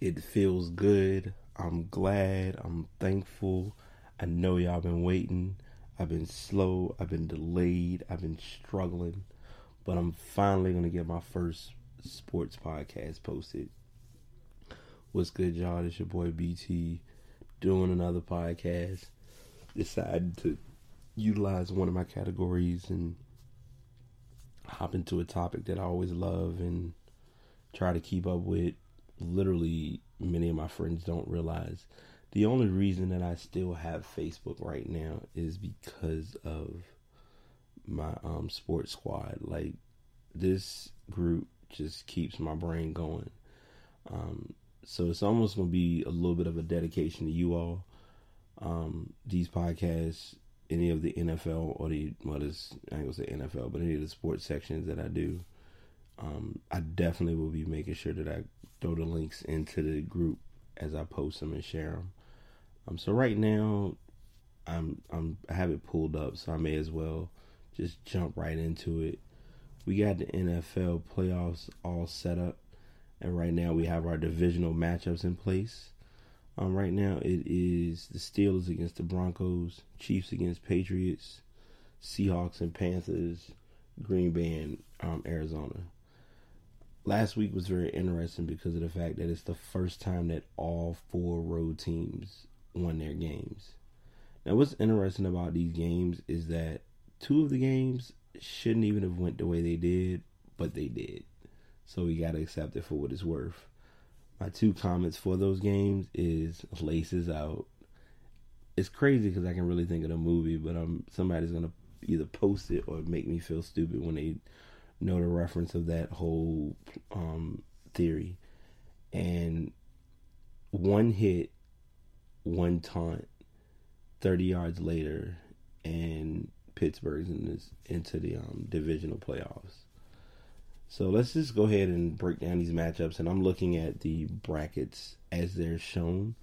It feels good. I'm glad. I'm thankful. I know y'all been waiting. I've been slow. I've been delayed. I've been struggling. But I'm finally going to get my first sports podcast posted. What's good, y'all? It's your boy BT doing another podcast. Decided to utilize one of my categories and hop into a topic that I always love and try to keep up with. Literally, many of my friends don't realize the only reason that I still have Facebook right now is because of my um sports squad. Like this group just keeps my brain going. Um, so it's almost gonna be a little bit of a dedication to you all. Um, these podcasts, any of the NFL or the what is I ain't gonna say NFL, but any of the sports sections that I do, um, I definitely will be making sure that I throw the links into the group as I post them and share them. Um, so right now, I'm I'm I have it pulled up, so I may as well just jump right into it. We got the NFL playoffs all set up, and right now we have our divisional matchups in place. Um, right now it is the Steelers against the Broncos, Chiefs against Patriots, Seahawks and Panthers, Green Bay and um, Arizona. Last week was very interesting because of the fact that it's the first time that all four road teams won their games. Now, what's interesting about these games is that two of the games shouldn't even have went the way they did, but they did. So we gotta accept it for what it's worth. My two comments for those games is laces out. It's crazy because I can really think of the movie, but um, somebody's gonna either post it or make me feel stupid when they know the reference of that whole um, theory. And one hit one taunt 30 yards later and Pittsburgh's in this into the um, divisional playoffs. So let's just go ahead and break down these matchups and I'm looking at the brackets as they're shown.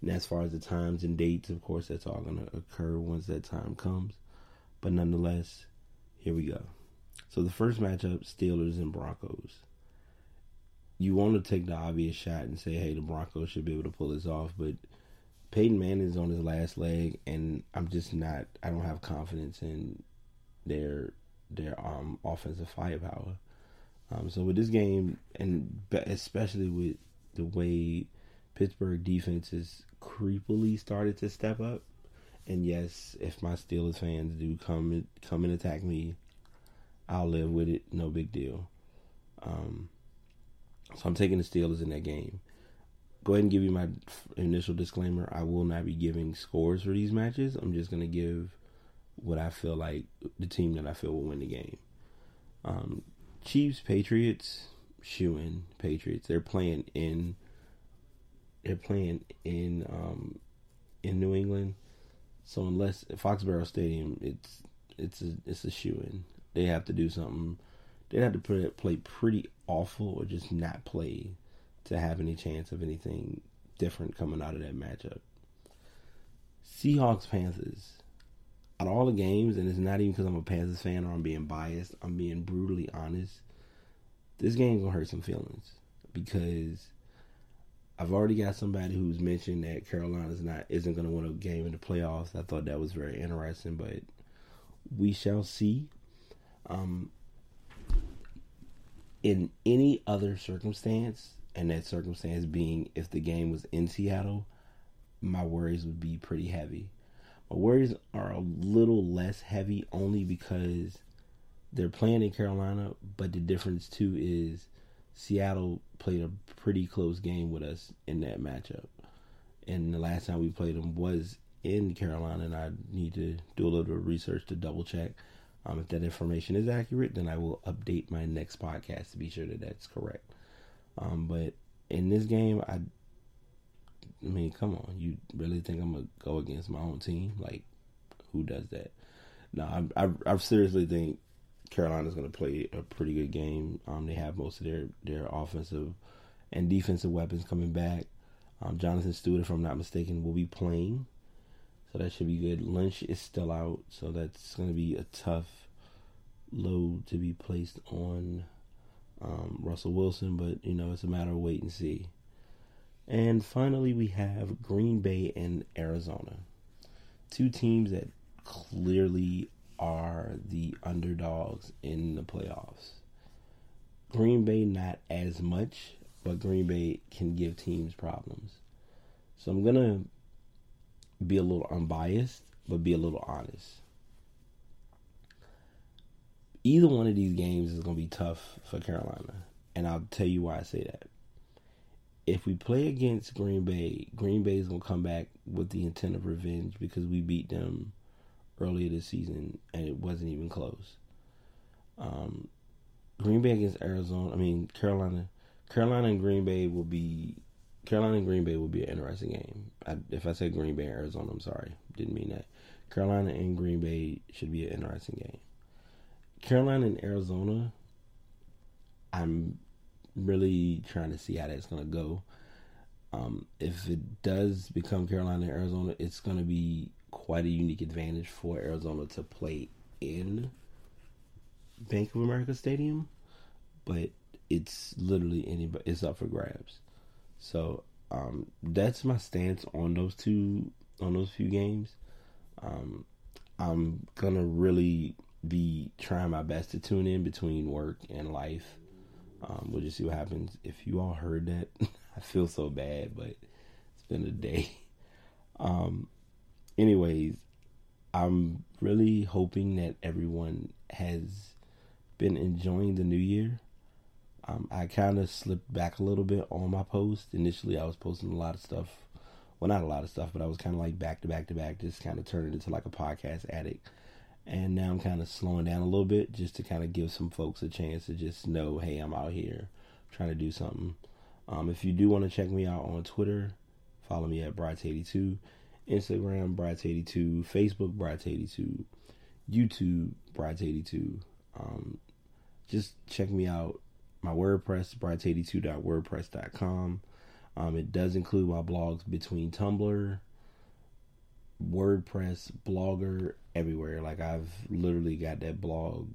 And as far as the times and dates, of course, that's all going to occur once that time comes. But nonetheless, here we go. So the first matchup, Steelers and Broncos. You want to take the obvious shot and say, hey, the Broncos should be able to pull this off, but Peyton is on his last leg, and I'm just not. I don't have confidence in their their um offensive firepower. Um, so with this game, and especially with the way Pittsburgh defense is creepily started to step up, and yes, if my Steelers fans do come come and attack me, I'll live with it. No big deal. Um, so I'm taking the Steelers in that game go ahead and give you my initial disclaimer. I will not be giving scores for these matches. I'm just going to give what I feel like the team that I feel will win the game. Um, Chiefs, Patriots, shoe in Patriots. They're playing in. They're playing in um, in New England, so unless Foxborough Stadium, it's it's a it's a shoe in. They have to do something. They have to play, play pretty awful or just not play to have any chance of anything different coming out of that matchup. Seahawks Panthers. Of all the games, and it's not even because I'm a Panthers fan or I'm being biased, I'm being brutally honest. This game's gonna hurt some feelings because I've already got somebody who's mentioned that Carolina's not isn't gonna win a game in the playoffs. I thought that was very interesting, but we shall see. Um, in any other circumstance, and that circumstance being if the game was in Seattle, my worries would be pretty heavy. My worries are a little less heavy only because they're playing in Carolina, but the difference too is Seattle played a pretty close game with us in that matchup. And the last time we played them was in Carolina, and I need to do a little bit of research to double check. Um, if that information is accurate, then I will update my next podcast to be sure that that's correct. Um, but in this game, I, I mean, come on, you really think I'm gonna go against my own team? Like, who does that? No, I, I, I seriously think Carolina's gonna play a pretty good game. Um, they have most of their their offensive and defensive weapons coming back. Um, Jonathan Stewart, if I'm not mistaken, will be playing, so that should be good. Lynch is still out, so that's going to be a tough load to be placed on um, Russell Wilson, but you know it's a matter of wait and see. And finally, we have Green Bay and Arizona. Two teams that clearly are the underdogs in the playoffs. Green Bay, not as much, but Green Bay can give teams problems. So I'm going to be a little unbiased, but be a little honest. Either one of these games is going to be tough for Carolina. And I'll tell you why I say that. If we play against Green Bay, Green Bay is going to come back with the intent of revenge because we beat them earlier this season and it wasn't even close. Um, Green Bay against Arizona, I mean, Carolina. Carolina and Green Bay will be Carolina and Green Bay will be an interesting game. I, if I said Green Bay Arizona, I'm sorry, didn't mean that. Carolina and Green Bay should be an interesting game. Carolina and Arizona, I'm really trying to see how that's going to go. Um, if it does become Carolina and Arizona, it's going to be quite a unique advantage for Arizona to play in Bank of America Stadium, but it's literally anybody. It's up for grabs. So um, that's my stance on those two on those few games. Um, I'm gonna really be trying my best to tune in between work and life. Um, we'll just see what happens. If you all heard that, I feel so bad, but it's been a day. Um, anyways, I'm really hoping that everyone has been enjoying the new year. Um, I kind of slipped back a little bit on my post. Initially, I was posting a lot of stuff. Well, not a lot of stuff, but I was kind of like back to back to back, just kind of turning into like a podcast addict and now I'm kind of slowing down a little bit just to kind of give some folks a chance to just know, hey, I'm out here trying to do something. Um, if you do want to check me out on Twitter, follow me at Bright82, Instagram Bright82, Facebook Bright82, YouTube Bright82. Um, just check me out. My WordPress, bright82.wordpress.com. Um, it does include my blogs between Tumblr, WordPress, Blogger, everywhere. Like I've literally got that blog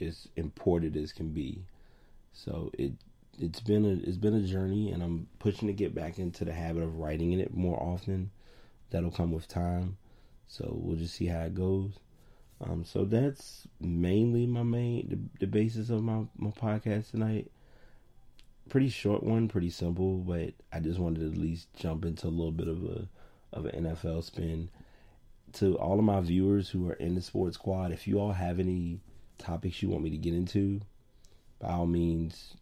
as imported as can be. So it it's been a it's been a journey, and I'm pushing to get back into the habit of writing in it more often. That'll come with time. So we'll just see how it goes. Um, so that's mainly my main the, the basis of my my podcast tonight. Pretty short one, pretty simple, but I just wanted to at least jump into a little bit of a of an NFL spin to all of my viewers who are in the sports squad, if you all have any topics you want me to get into, by all means,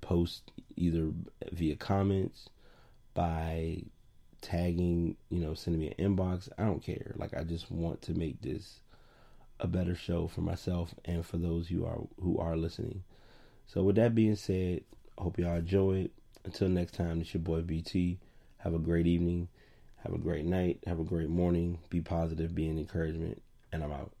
post either via comments, by tagging, you know, sending me an inbox. I don't care. Like I just want to make this a better show for myself and for those who are who are listening. So with that being said, I hope y'all enjoy it. Until next time, it's your boy BT. Have a great evening. Have a great night. Have a great morning. Be positive. Be an encouragement. And I'm out.